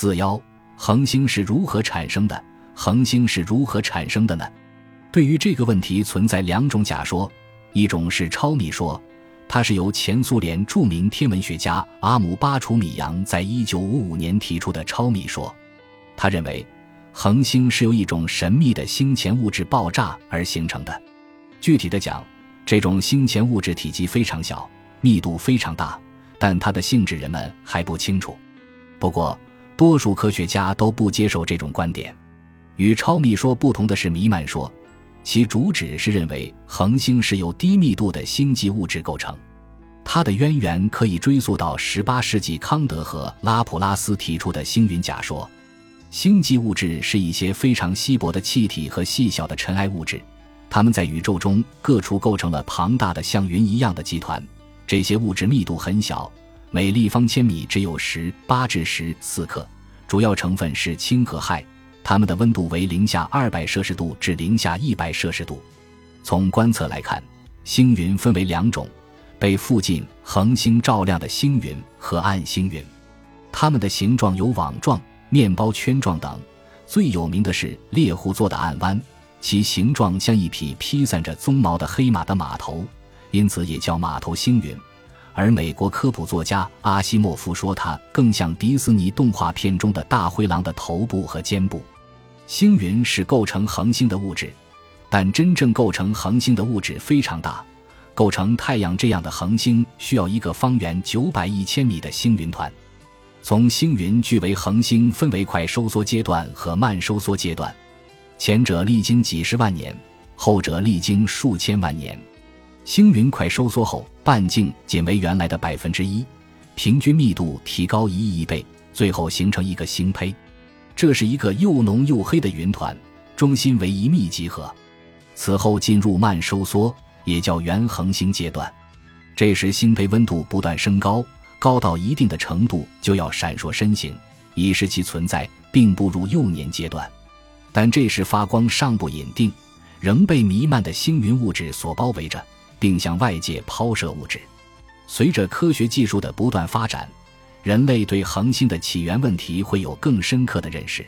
四幺，恒星是如何产生的？恒星是如何产生的呢？对于这个问题，存在两种假说，一种是超密说，它是由前苏联著名天文学家阿姆巴楚米扬在一九五五年提出的超密说。他认为，恒星是由一种神秘的星前物质爆炸而形成的。具体的讲，这种星前物质体积非常小，密度非常大，但它的性质人们还不清楚。不过，多数科学家都不接受这种观点。与超密说不同的是弥漫说，其主旨是认为恒星是由低密度的星际物质构成。它的渊源可以追溯到18世纪康德和拉普拉斯提出的星云假说。星际物质是一些非常稀薄的气体和细小的尘埃物质。它们在宇宙中各处构成了庞大的像云一样的集团，这些物质密度很小，每立方千米只有十八至十四克，主要成分是氢和氦，它们的温度为零下二百摄氏度至零下一百摄氏度。从观测来看，星云分为两种：被附近恒星照亮的星云和暗星云，它们的形状有网状、面包圈状等，最有名的是猎户座的暗湾。其形状像一匹披散着鬃毛的黑马的马头，因此也叫马头星云。而美国科普作家阿西莫夫说，它更像迪士尼动画片中的大灰狼的头部和肩部。星云是构成恒星的物质，但真正构成恒星的物质非常大。构成太阳这样的恒星需要一个方圆九百亿千米的星云团。从星云聚为恒星，分为快收缩阶段和慢收缩阶段。前者历经几十万年，后者历经数千万年。星云快收缩后，半径仅为原来的百分之一，平均密度提高一亿倍，最后形成一个星胚。这是一个又浓又黑的云团，中心为一密集核。此后进入慢收缩，也叫原恒星阶段。这时星胚温度不断升高，高到一定的程度就要闪烁身形，以示其存在，并步入幼年阶段。但这时发光尚不隐定，仍被弥漫的星云物质所包围着，并向外界抛射物质。随着科学技术的不断发展，人类对恒星的起源问题会有更深刻的认识。